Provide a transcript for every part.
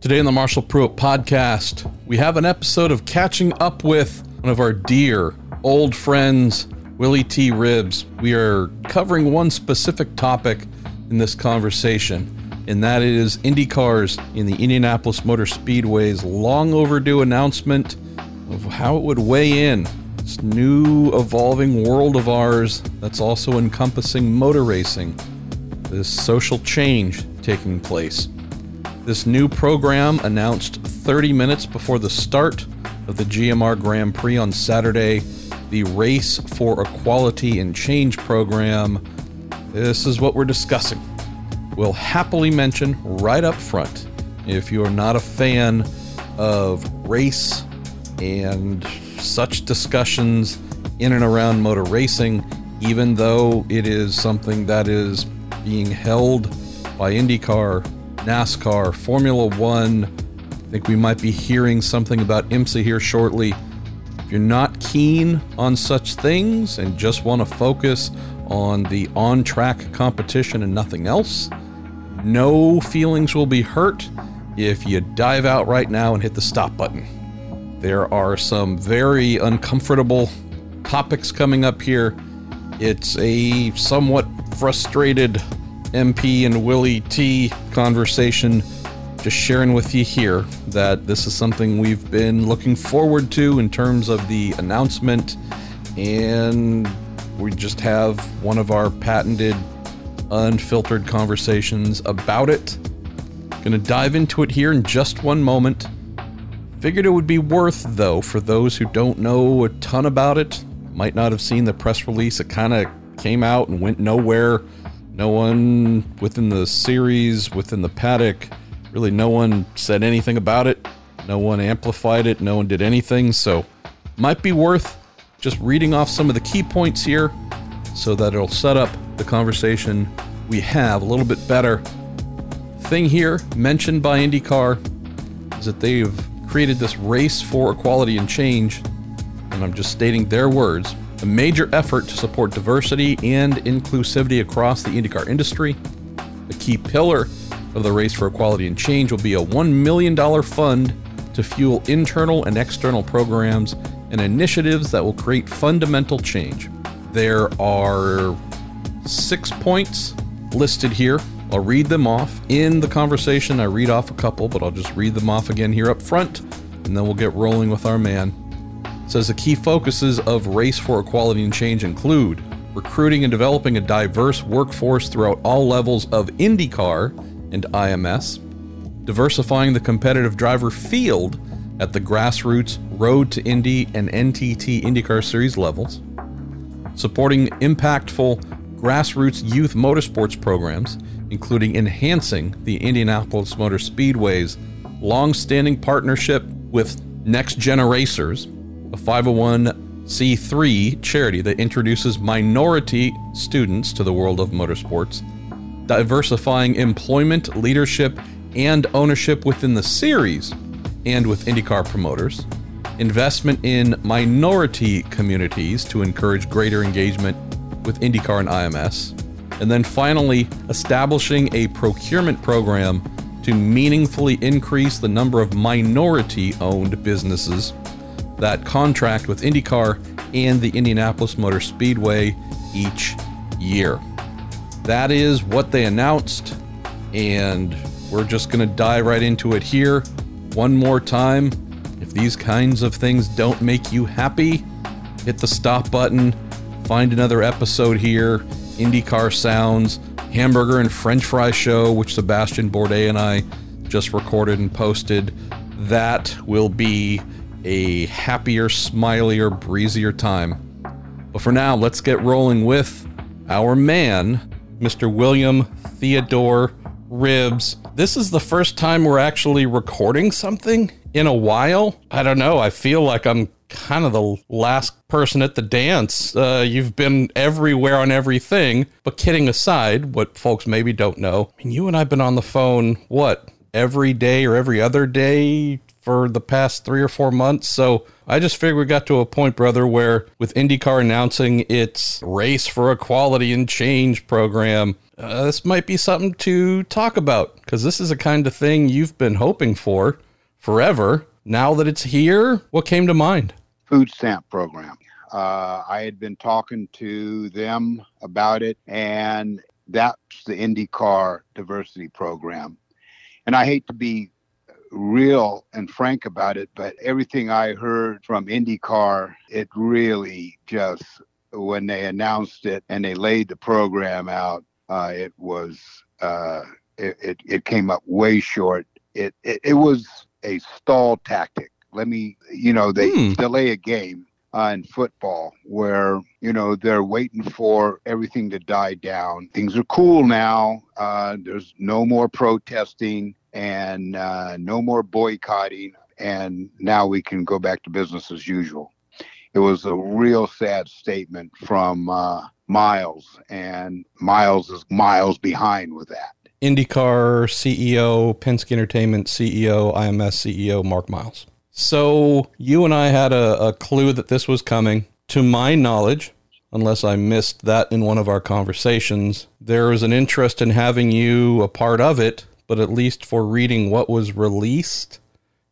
Today on the Marshall Pruett podcast, we have an episode of catching up with one of our dear old friends, Willie T. Ribbs. We are covering one specific topic in this conversation, and that is IndyCars in the Indianapolis Motor Speedway's long overdue announcement of how it would weigh in this new evolving world of ours that's also encompassing motor racing, this social change taking place. This new program announced 30 minutes before the start of the GMR Grand Prix on Saturday, the Race for Equality and Change program. This is what we're discussing. We'll happily mention right up front if you are not a fan of race and such discussions in and around motor racing, even though it is something that is being held by IndyCar, NASCAR, Formula One. I think we might be hearing something about IMSA here shortly. If you're not keen on such things and just want to focus on the on track competition and nothing else, no feelings will be hurt if you dive out right now and hit the stop button. There are some very uncomfortable topics coming up here. It's a somewhat frustrated MP and Willie T conversation. Just sharing with you here that this is something we've been looking forward to in terms of the announcement, and we just have one of our patented, unfiltered conversations about it. Gonna dive into it here in just one moment. Figured it would be worth, though, for those who don't know a ton about it, might not have seen the press release. It kind of came out and went nowhere. No one within the series, within the paddock, really no one said anything about it. No one amplified it. No one did anything. So, might be worth just reading off some of the key points here so that it'll set up the conversation we have a little bit better. Thing here mentioned by IndyCar is that they've created this race for equality and change, and I'm just stating their words, a major effort to support diversity and inclusivity across the IndyCar industry. A key pillar of the race for equality and change will be a $1 million fund to fuel internal and external programs and initiatives that will create fundamental change. There are six points listed here I'll read them off in the conversation. I read off a couple, but I'll just read them off again here up front, and then we'll get rolling with our man. Says the key focuses of Race for Equality and Change include recruiting and developing a diverse workforce throughout all levels of IndyCar and IMS, diversifying the competitive driver field at the grassroots Road to Indy and NTT IndyCar Series levels, supporting impactful grassroots youth motorsports programs, including enhancing the Indianapolis Motor Speedway's long standing partnership with Next Gen Racers, a 501c3 charity that introduces minority students to the world of motorsports, diversifying employment, leadership, and ownership within the series and with IndyCar promoters, investment in minority communities to encourage greater engagement with IndyCar and IMS, and then finally, establishing a procurement program to meaningfully increase the number of minority owned businesses that contract with IndyCar and the Indianapolis Motor Speedway each year. That is what they announced, and we're just going to dive right into it here. One more time. If these kinds of things don't make you happy, hit the stop button, find another episode here IndyCar Sounds, Hamburger and French Fry Show, which Sebastian Bourdais and I just recorded and posted. That will be a happier, smilier, breezier time. But for now, let's get rolling with our man, Mr. William Theodore Ribbs. This is the first time we're actually recording something in a while. I don't know. I feel like I'm kind of the last person at the dance. Uh, you've been everywhere on everything. But kidding aside, what folks maybe don't know, I mean, you and I've been on the phone, what, every day or every other day for the past three or four months. So I just figured we got to a point, brother, where with IndyCar announcing its race for equality and change program, uh, this might be something to talk about because this is a kind of thing you've been hoping for forever. Now that it's here, what came to mind? Food stamp program. Uh, I had been talking to them about it, and that's the IndyCar diversity program. And I hate to be real and frank about it, but everything I heard from IndyCar, it really just, when they announced it and they laid the program out, uh, it was, uh, it, it, it, came up way short. It, it, it was a stall tactic. Let me, you know, they hmm. delay a game uh, in football where you know they're waiting for everything to die down. Things are cool now. Uh, there's no more protesting and uh, no more boycotting, and now we can go back to business as usual. It was a real sad statement from uh, Miles, and Miles is miles behind with that. IndyCar CEO, Penske Entertainment CEO, IMS CEO, Mark Miles. So you and I had a, a clue that this was coming. To my knowledge, unless I missed that in one of our conversations, there was an interest in having you a part of it, but at least for reading what was released,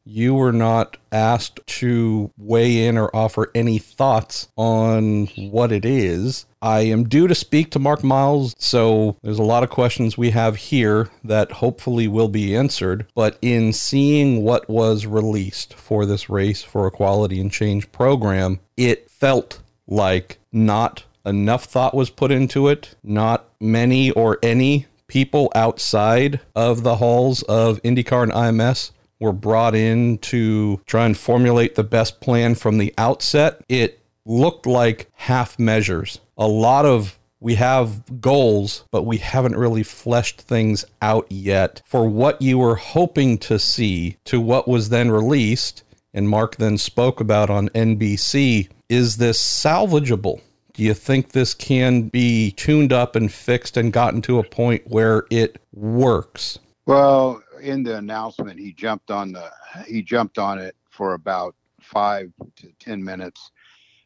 you were not asked to weigh in or offer any thoughts on what it is. I am due to speak to Mark Miles, so there's a lot of questions we have here that hopefully will be answered. But in seeing what was released for this Race for Equality and Change program, it felt like not enough thought was put into it, not many or any people outside of the halls of IndyCar and IMS were brought in to try and formulate the best plan from the outset, it looked like half measures. A lot of we have goals, but we haven't really fleshed things out yet for what you were hoping to see to what was then released. And Mark then spoke about on NBC. Is this salvageable? Do you think this can be tuned up and fixed and gotten to a point where it works? Well, in the announcement, he jumped on the he jumped on it for about five to ten minutes.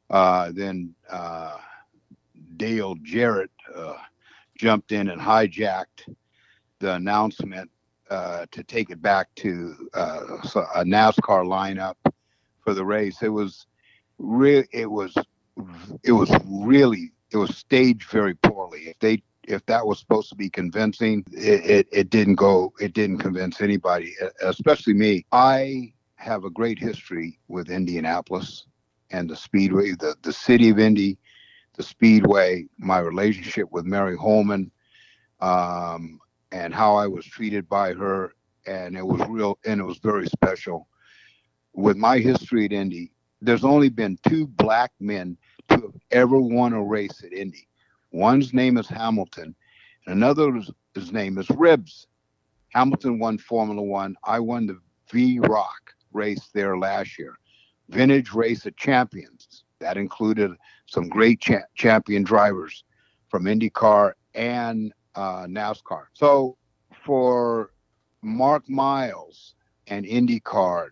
Uh, then uh, Dale Jarrett uh, jumped in and hijacked the announcement uh, to take it back to uh, a NASCAR lineup for the race. It was really it was it was really it was staged very poorly. If they if that was supposed to be convincing, it, it, it didn't go, it didn't convince anybody, especially me. I have a great history with Indianapolis and the Speedway, the, the city of Indy, the Speedway, my relationship with Mari Hulman, um, and how I was treated by her. And it was real, and it was very special. With my history at Indy, there's only been two black men to have ever won a race at Indy. One's name is Hamilton, and another's his name is Ribbs. Hamilton won Formula One. I won the VROC race there last year. Vintage race of champions. That included some great cha- champion drivers from IndyCar and uh, NASCAR. So for Mark Miles and IndyCar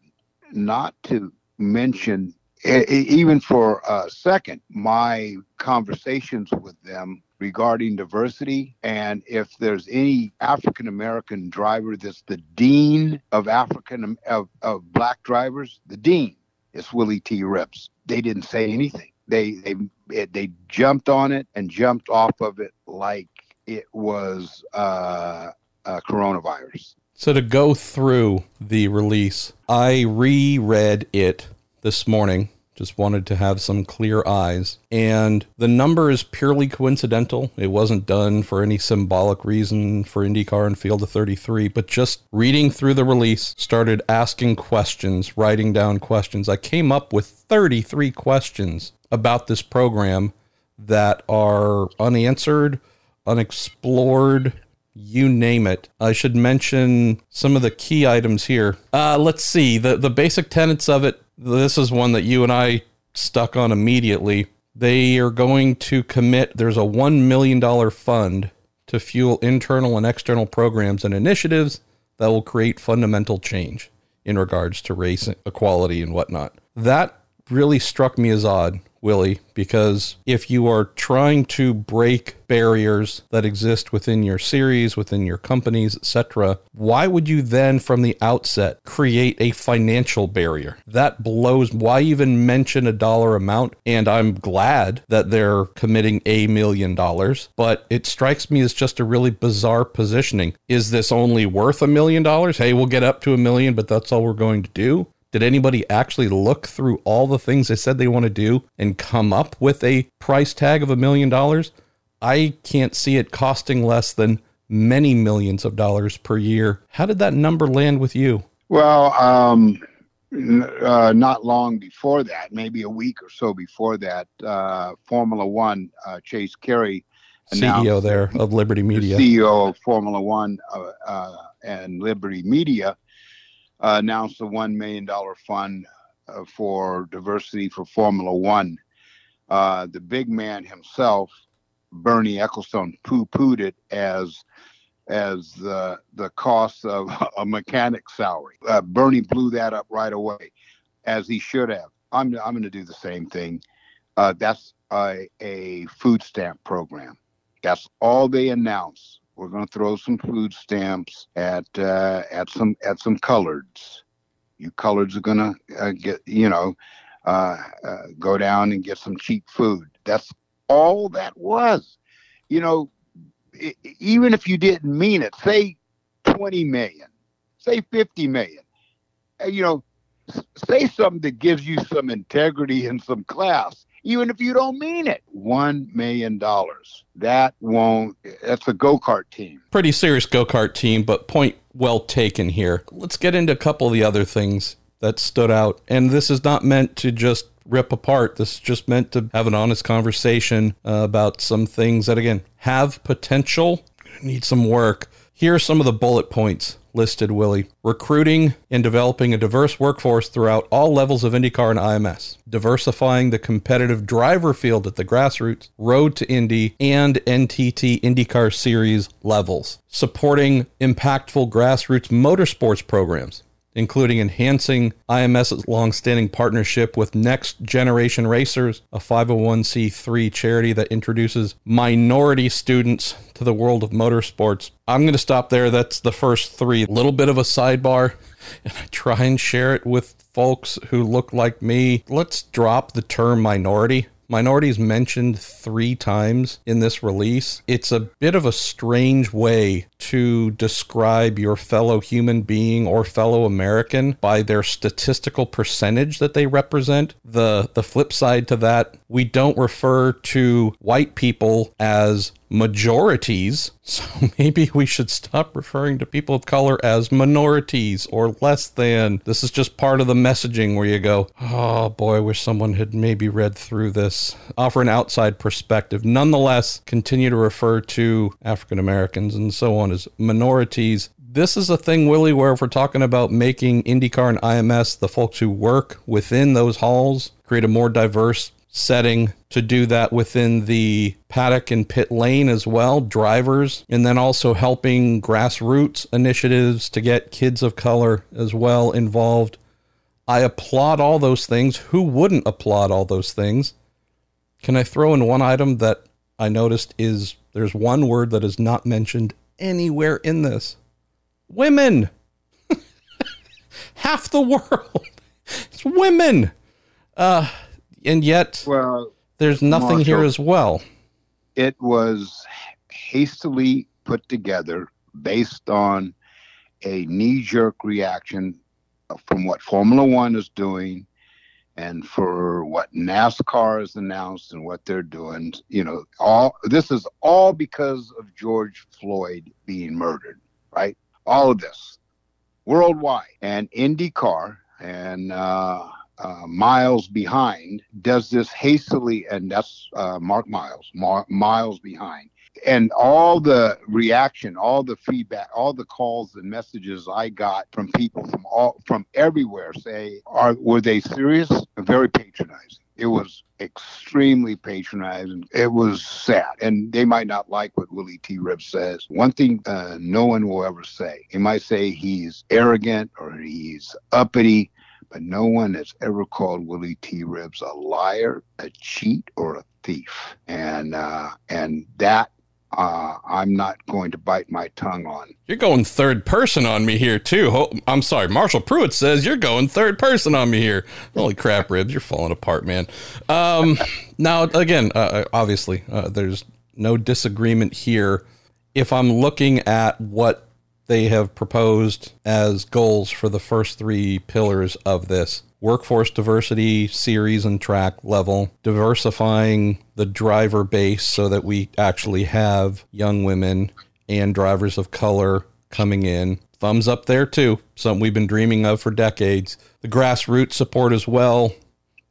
not to mention even for a second, my conversations with them regarding diversity and if there's any African American driver that's the dean of African of, of black drivers, the dean is Willie T. Ribbs. They didn't say anything. They they they jumped on it and jumped off of it like it was uh, uh, coronavirus. So to go through the release, I reread it this morning. Just wanted to have some clear eyes. And the number is purely coincidental. It wasn't done for any symbolic reason for IndyCar and Field of 33, but just reading through the release, started asking questions, writing down questions. I came up with 33 questions about this program that are unanswered, unexplored, you name it. I should mention some of the key items here. Uh, let's see the the basic tenets of it. This is one that you and I stuck on immediately. They are going to commit. There's a one million dollar fund to fuel internal and external programs and initiatives that will create fundamental change in regards to race equality and whatnot. That really struck me as odd Willie, because if you are trying to break barriers that exist within your series, within your companies, etc., why would you then from the outset create a financial barrier? That blows why even mention a dollar amount? And I'm glad that they're committing a million dollars, but it strikes me as just a really bizarre positioning. Is this only worth a million dollars? Hey, we'll get up to a million, but that's all we're going to do. Did anybody actually look through all the things they said they want to do and come up with a price tag of a million dollars? I can't see it costing less than many millions of dollars per year. How did that number land with you? Well, um, uh, not long before that, maybe a week or so before that, uh, Formula One, uh, Chase Carey, CEO there of Liberty Media, CEO of Formula One uh, uh, and Liberty Media, uh, announced a $1 million fund uh, for diversity for Formula One. Uh, the big man himself, Bernie Ecclestone, poo pooed it as as the the cost of a mechanic's salary. Uh, Bernie blew that up right away, as he should have. I'm I'm going to do the same thing. Uh, that's a, a food stamp program. That's all they announced we're going to throw some food stamps at uh, at some at some coloreds. You coloreds are going to uh, get you know uh, uh, go down and get some cheap food. That's all that was. You know, it, even if you didn't mean it, say twenty million, say fifty million. Uh, you know, say something that gives you some integrity and some class even if you don't mean it. $1 million. That won't, that's a go kart team. Pretty serious go kart team, but point well taken here. Let's get into a couple of the other things that stood out. And this is not meant to just rip apart. This is just meant to have an honest conversation uh, about some things that, again, have potential, need some work. Here are some of the bullet points listed, Willie. Recruiting and developing a diverse workforce throughout all levels of IndyCar and IMS. Diversifying the competitive driver field at the grassroots, road to Indy, and NTT IndyCar Series levels. Supporting impactful grassroots motorsports programs including enhancing IMS's long-standing partnership with Next Generation Racers, a 501c3 charity that introduces minority students to the world of motorsports. I'm going to stop there. That's the first three. A little bit of a sidebar, and I try and share it with folks who look like me. Let's drop the term minority minorities mentioned three times in this release. It's a bit of a strange way to describe your fellow human being or fellow American by their statistical percentage that they represent. The the flip side to that, we don't refer to white people as majorities. So maybe we should stop referring to people of color as minorities or less than. This is just part of the messaging where you go, oh boy, I wish someone had maybe read through this. Offer an outside perspective. Nonetheless, continue to refer to African Americans and so on as minorities. This is a thing, Willie, where if we're talking about making IndyCar and IMS, the folks who work within those halls, create a more diverse setting to do that within the paddock and pit lane as well, drivers, and then also helping grassroots initiatives to get kids of color as well involved. I applaud all those things. Who wouldn't applaud all those things? Can I throw in one item that I noticed is there's one word that is not mentioned anywhere in this? Women. Half the world. It's women. Uh and yet well, there's nothing Marshall, here as well. It was hastily put together based on a knee jerk reaction from what Formula One is doing and for what NASCAR has announced and what they're doing. You know, all this is all because of George Floyd being murdered, right? All of this worldwide and IndyCar and uh, uh, miles behind does this hastily, and that's uh, Mark Miles, Mar- miles behind. And all the reaction, all the feedback, all the calls and messages I got from people from all from everywhere say, "Are were they serious?" Very patronizing. It was extremely patronizing. It was sad, and they might not like what Willie T. Ribbs says. One thing uh, no one will ever say. He might say he's arrogant or he's uppity, but no one has ever called Willie T. Ribbs a liar, a cheat, or a thief. And uh, and that uh, I'm not going to bite my tongue on. You're going third person on me here too. I'm sorry, Marshall Pruett says you're going third person on me here. Holy crap, Ribbs, you're falling apart, man. Um, now again, uh, uh, obviously, uh, there's no disagreement here. If I'm looking at what they have proposed as goals for the first three pillars of this, workforce diversity series and track level, diversifying the driver base so that we actually have young women and drivers of color coming in. Thumbs up there too, something we've been dreaming of for decades. The grassroots support as well,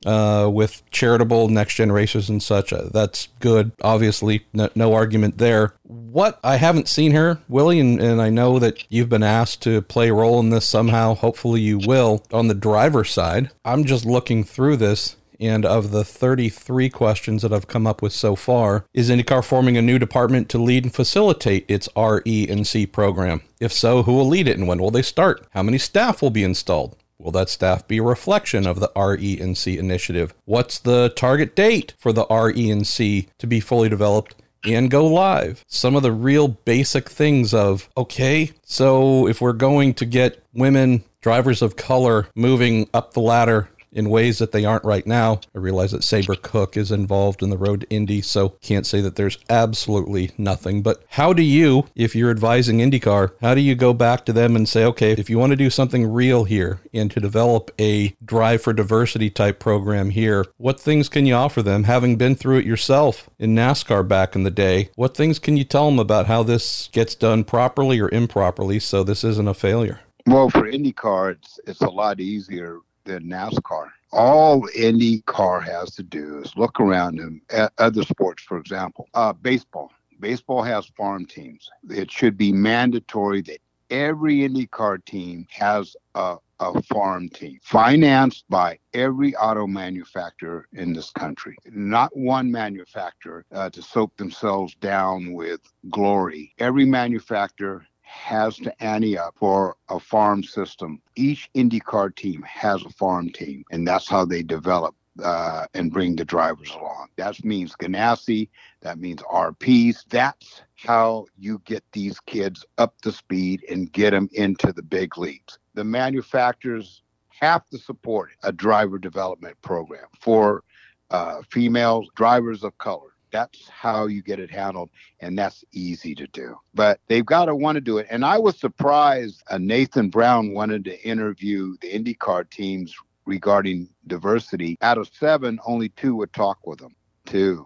uh, with charitable next generations and such. Uh, that's good. Obviously, no, no, argument there. What I haven't seen her, Willie, and, and I know that you've been asked to play a role in this somehow. Hopefully, you will. On the driver side, I'm just looking through this. And of the 33 questions that I've come up with so far, is IndyCar forming a new department to lead and facilitate its RE and C program? If so, who will lead it and when will they start? How many staff will be installed? Will that staff be a reflection of the RE&C initiative? What's the target date for the RE&C to be fully developed and go live? Some of the real basic things of, okay, so if we're going to get women drivers of color moving up the ladder in ways that they aren't right now. I realize that Sabré Cook is involved in the road to Indy, so can't say that there's absolutely nothing. But how do you, if you're advising IndyCar, how do you go back to them and say, okay, if you want to do something real here and to develop a drive for diversity type program here, what things can you offer them? Having been through it yourself in NASCAR back in the day, what things can you tell them about how this gets done properly or improperly so this isn't a failure? Well, for IndyCar, it's it's a lot easier than NASCAR. All IndyCar has to do is look around in other sports, for example, uh, baseball. Baseball has farm teams. It should be mandatory that every IndyCar team has a, a farm team financed by every auto manufacturer in this country. Not one manufacturer uh, to soak themselves down with glory. Every manufacturer has to ante up for a farm system. Each IndyCar team has a farm team, and that's how they develop uh, and bring the drivers along. That means Ganassi, that means RPs. That's how you get these kids up to speed and get them into the big leagues. The manufacturers have to support a driver development program for uh, female drivers of color that's how you get it handled, and that's easy to do. But they've got to want to do it. And I was surprised uh, Nathan Brown wanted to interview the IndyCar teams regarding diversity. Out of seven, only two would talk with them. Two.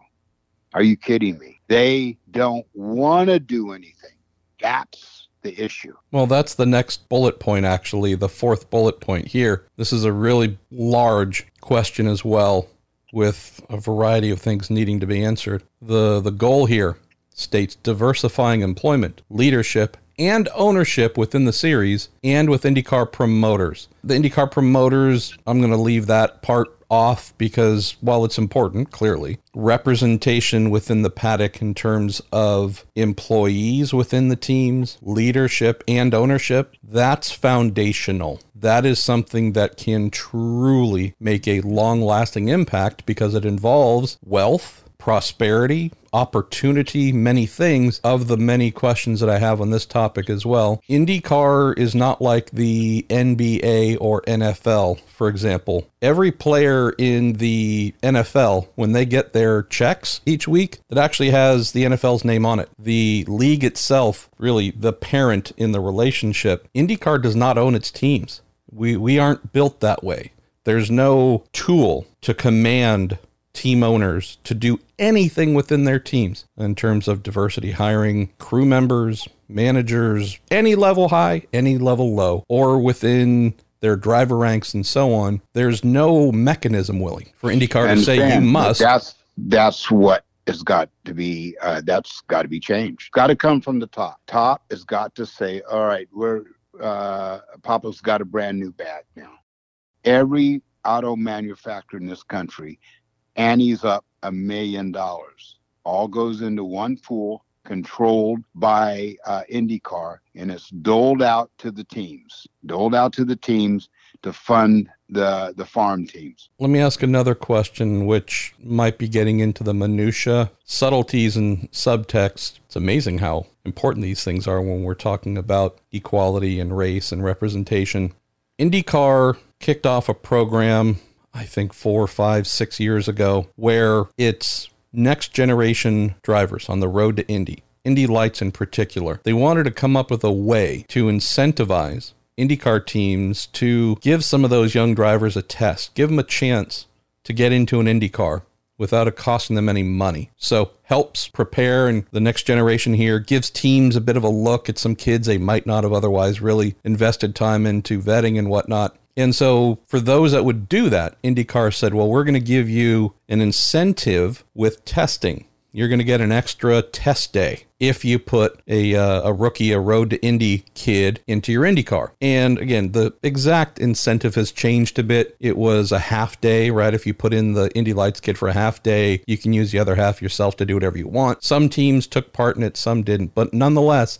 Are you kidding me? They don't want to do anything. That's the issue. Well, that's the next bullet point, actually, the fourth bullet point here. This is a really large question as well with a variety of things needing to be answered. The, the goal here states diversifying employment, leadership, and ownership within the series and with IndyCar promoters. The IndyCar promoters, I'm going to leave that part off because while it's important, clearly, representation within the paddock in terms of employees within the teams, leadership, and ownership, that's foundational. That is something that can truly make a long lasting impact because it involves wealth prosperity, opportunity, many things of the many questions that I have on this topic as well. IndyCar is not like the NBA or NFL, for example. Every player in the NFL, when they get their checks each week, that actually has the NFL's name on it. The league itself, really the parent in the relationship, IndyCar does not own its teams. We, we aren't built that way. There's no tool to command team owners to do anything within their teams in terms of diversity, hiring crew members, managers, any level high, any level low, or within their driver ranks and so on. There's no mechanism, Willie, for IndyCar and to say you must. That's that's what has got to be. Uh, that's got to be changed. Got to come from the top. Top has got to say, all right, we're uh, Papa's got a brand new bag now. Every auto manufacturer in this country antes up a million dollars. All goes into one pool controlled by uh, IndyCar, and it's doled out to the teams, doled out to the teams to fund the the farm teams. Let me ask another question, which might be getting into the minutia, subtleties, and subtext. It's amazing how important these things are when we're talking about equality and race and representation. IndyCar kicked off a program, I think four, five, six years ago, where it's next generation drivers on the road to Indy. Indy Lights in particular. They wanted to come up with a way to incentivize IndyCar teams to give some of those young drivers a test, give them a chance to get into an IndyCar without it costing them any money. So helps prepare and the next generation here gives teams a bit of a look at some kids they might not have otherwise really invested time into vetting and whatnot. And so for those that would do that, IndyCar said, well, we're going to give you an incentive with testing you're going to get an extra test day if you put a, uh, a rookie, a road to Indy kid into your Indy car. And again, the exact incentive has changed a bit. It was a half day, right? If you put in the Indy Lights kid for a half day, you can use the other half yourself to do whatever you want. Some teams took part in it, some didn't. But nonetheless,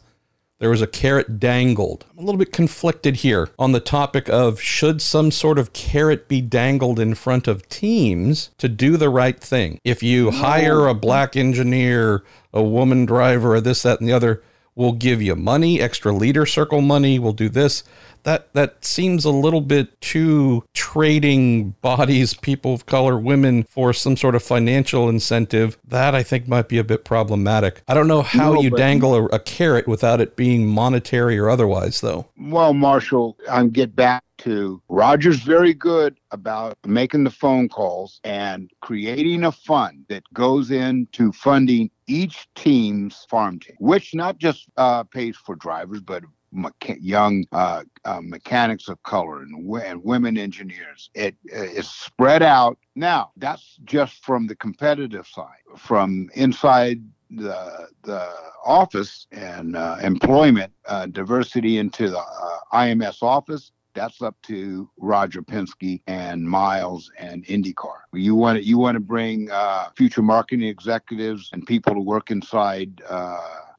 there was a carrot dangled. I'm a little bit conflicted here on the topic of should some sort of carrot be dangled in front of teams to do the right thing? If you hire a black engineer, a woman driver, or this, that, and the other, we'll give you money, extra leader circle money, we'll do this that that seems a little bit too trading bodies, people of color, women for some sort of financial incentive. That I think might be a bit problematic. I don't know how no, you dangle a, a carrot without it being monetary or otherwise, though. Well, Marshall, I'm get back to Roger's very good about making the phone calls and creating a fund that goes into funding each team's farm team, which not just uh, pays for drivers, but mecha- young uh, uh, mechanics of color and, w- and women engineers. It is spread out. Now, that's just from the competitive side. From inside the the office and uh, employment uh, diversity into the uh, IMS office. That's up to Roger Penske and Miles and IndyCar. You want to you want to bring uh, future marketing executives and people to work inside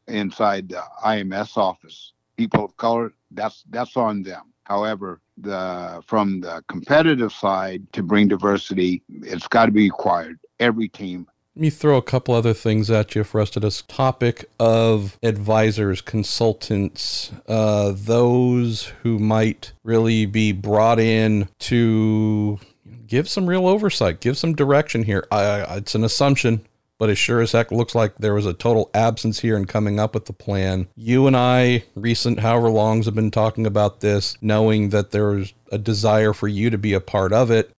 inside the IMS office people of color, that's that's on them. However, the from the competitive side to bring diversity, it's got to be required. Every team. Let me throw a couple other things at you for us to this topic of advisors, consultants, uh, those who might really be brought in to give some real oversight, give some direction here. I, it's an assumption but it sure as heck looks like there was a total absence here in coming up with the plan. You and I, recent however longs, have been talking about this, knowing that there was a desire for you to be a part of it.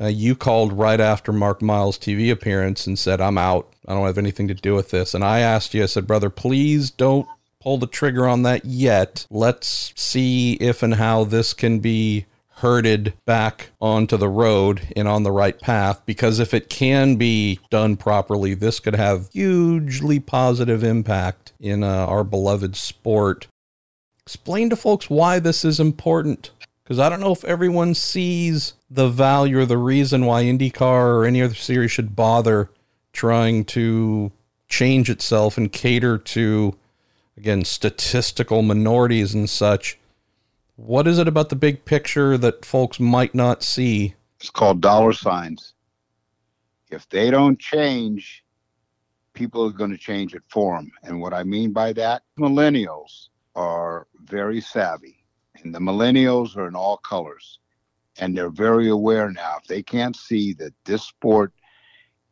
Uh, you called right after Mark Miles' TV appearance and said, I'm out. I don't have anything to do with this. And I asked you, I said, brother, please don't pull the trigger on that yet. Let's see if and how this can be herded back onto the road and on the right path because if it can be done properly, this could have hugely positive impact in uh, our beloved sport. Explain to folks why this is important because I don't know if everyone sees the value or the reason why IndyCar or any other series should bother trying to change itself and cater to again statistical minorities and such what is it about the big picture that folks might not see? It's called dollar signs. If they don't change, people are going to change it for them. And what I mean by that, millennials are very savvy, and the millennials are in all colors, and they're very aware now. If they can't see that this sport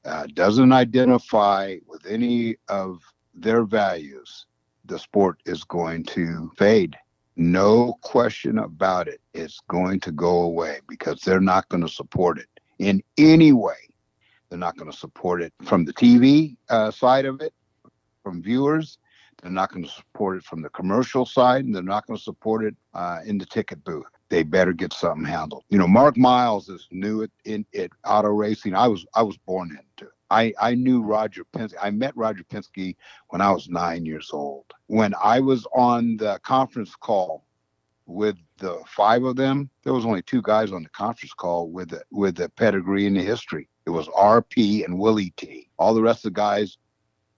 uh, doesn't identify with any of their values, the sport is going to fade. No question about it. It's going to go away because they're not going to support it in any way. They're not going to support it from the TV uh, side of it, from viewers. They're not going to support it from the commercial side, and they're not going to support it uh, in the ticket booth. They better get something handled. You know, Mark Miles is new at, in, at auto racing. I was I was born into it. I, I knew Roger Penske. I met Roger Penske when I was nine years old. When I was on the conference call with the five of them, there was only two guys on the conference call with the, with the pedigree and the history. It was RP and Willie T. All the rest of the guys,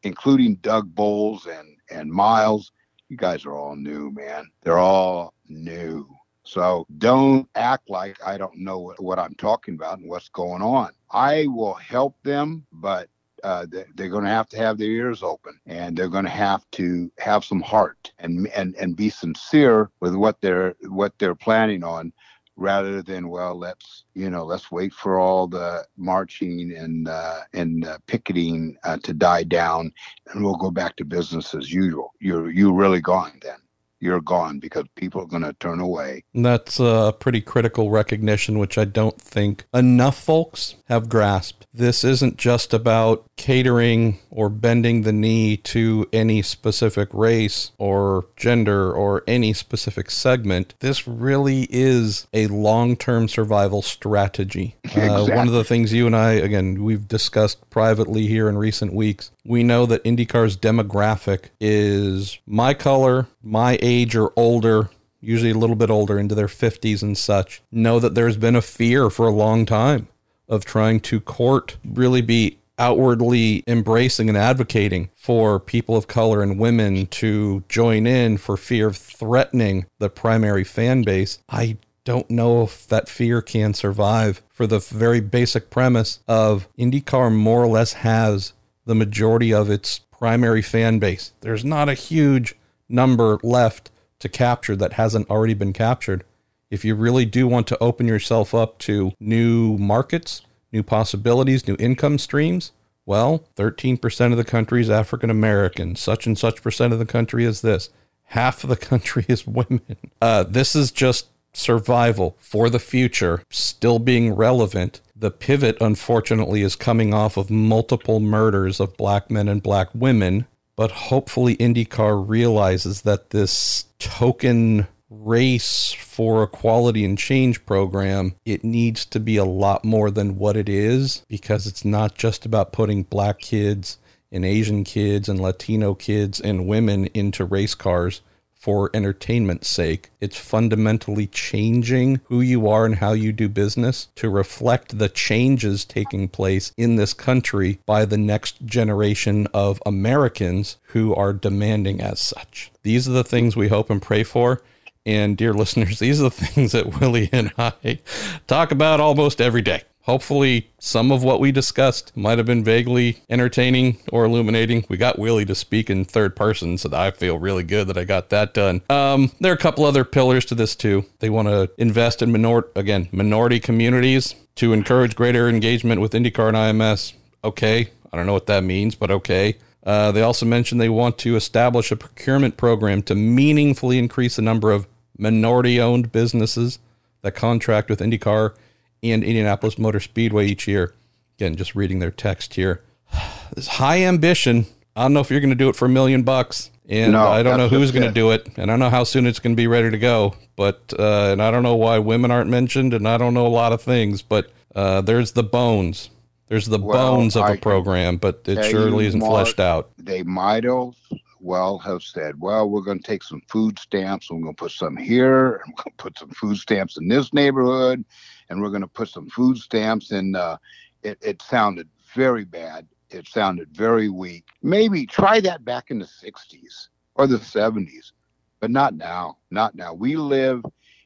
including Doug Boles and, and Miles, you guys are all new, man. They're all new. So don't act like I don't know what, what I'm talking about and what's going on. I will help them, but uh, they're going to have to have their ears open and they're going to have to have some heart and and and be sincere with what they're what they're planning on rather than well let's you know let's wait for all the marching and uh, and uh, picketing uh, to die down and we'll go back to business as usual. You're you really gone then you're gone because people are going to turn away. That's a pretty critical recognition, which I don't think enough folks have grasped. This isn't just about catering or bending the knee to any specific race or gender or any specific segment. This really is a long term survival strategy. Exactly. Uh, one of the things you and I, again, we've discussed privately here in recent weeks, we know that IndyCar's demographic is my color, my age or older, usually a little bit older, into their 50s and such, know that there's been a fear for a long time of trying to court, really be outwardly embracing and advocating for people of color and women to join in for fear of threatening the primary fan base. I don't know if that fear can survive for the very basic premise of IndyCar more or less has the majority of its primary fan base. There's not a huge number left to capture that hasn't already been captured. If you really do want to open yourself up to new markets, new possibilities, new income streams, well, 13% of the country is African American. Such and such percent of the country is this. Half of the country is women. Uh, this is just survival for the future, still being relevant. The pivot, unfortunately, is coming off of multiple murders of black men and black women. But hopefully, IndyCar realizes that this token race for equality and change program, it needs to be a lot more than what it is because it's not just about putting black kids and Asian kids and Latino kids and women into race cars for entertainment's sake. It's fundamentally changing who you are and how you do business to reflect the changes taking place in this country by the next generation of Americans who are demanding as such. These are the things we hope and pray for. And dear listeners, these are the things that Willie and I talk about almost every day. Hopefully, some of what we discussed might have been vaguely entertaining or illuminating. We got Willie to speak in third person, so I feel really good that I got that done. Um, there are a couple other pillars to this too. They want to invest in minor again minority communities to encourage greater engagement with IndyCar and IMS. Okay, I don't know what that means, but okay. Uh, they also mentioned they want to establish a procurement program to meaningfully increase the number of minority owned businesses that contract with IndyCar and Indianapolis Motor Speedway each year. Again, just reading their text here. This high ambition. I don't know if you're going to do it for a million bucks, and No, I don't know who's going to do it, and I don't know how soon it's going to be ready to go. But uh, and I don't know why women aren't mentioned, and I don't know a lot of things. But uh, there's the bones. There's the Well, bones of I a program, but it surely isn't Mark, fleshed out. They might have well have said, well, we're going to take some food stamps and we're going to put some here, and we're going to put some food stamps in this neighborhood, and we're going to put some food stamps in. Uh, it, it sounded very bad. It sounded very weak. Maybe try that back in the 60s or the 70s, but not now. Not now. We live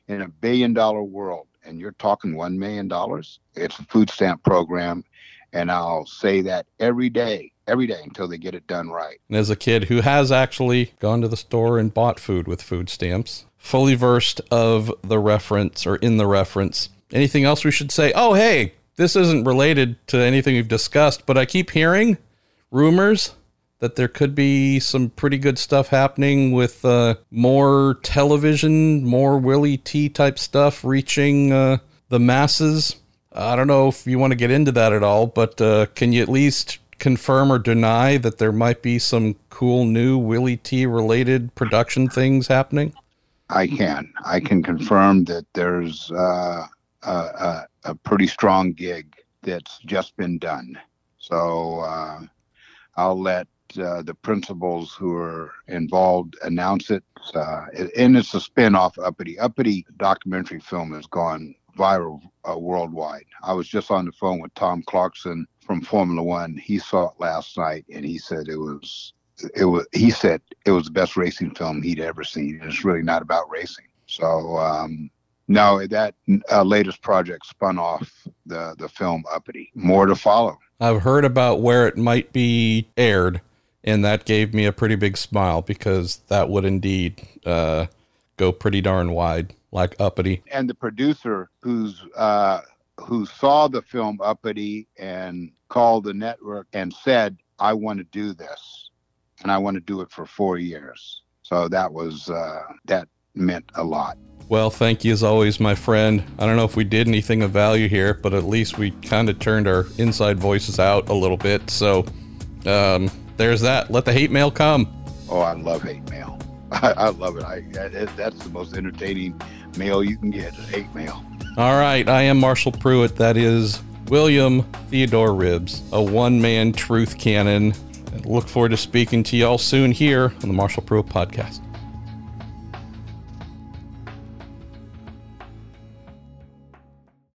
in a billion dollar world, and you're talking $1 million. It's a food stamp program. And I'll say that every day, every day until they get it done right. And as a kid who has actually gone to the store and bought food with food stamps, fully versed of the reference or in the reference. Anything else we should say? Oh, hey, this isn't related to anything we've discussed, but I keep hearing rumors that there could be some pretty good stuff happening with uh, more television, more Willie T type stuff reaching uh, the masses. I don't know if you want to get into that at all, but uh, can you at least confirm or deny that there might be some cool new Willie T related production things happening? I can. I can confirm that there's uh, a, a, a pretty strong gig that's just been done. So uh, I'll let uh, the principals who are involved announce it. Uh, and it's a spin off Uppity. Uppity documentary film has gone viral uh, worldwide. I was just on the phone with Tom Clarkson from Formula One. He saw it last night and he said it was it was he said it was the best racing film he'd ever seen and it's really not about racing so um No, that uh, latest project spun off the the film Uppity. More to follow. I've heard about where it might be aired, and that gave me a pretty big smile because that would indeed uh, go pretty darn wide, like Uppity. And the producer, who's uh, who saw the film Uppity and called the network and said, "I want to do this, and I want to do it for four years." So that was uh, that meant a lot. Well, thank you as always, my friend. I don't know if we did anything of value here, but at least we kind of turned our inside voices out a little bit. So um, there's that. Let the hate mail come. Oh, I love hate mail. I, I love it. I, That's the most entertaining mail you can get is hate mail. All right. I am Marshall Pruett. That is William Theodore Ribbs, a one man truth cannon. Look forward to speaking to y'all soon here on the Marshall Pruett Podcast.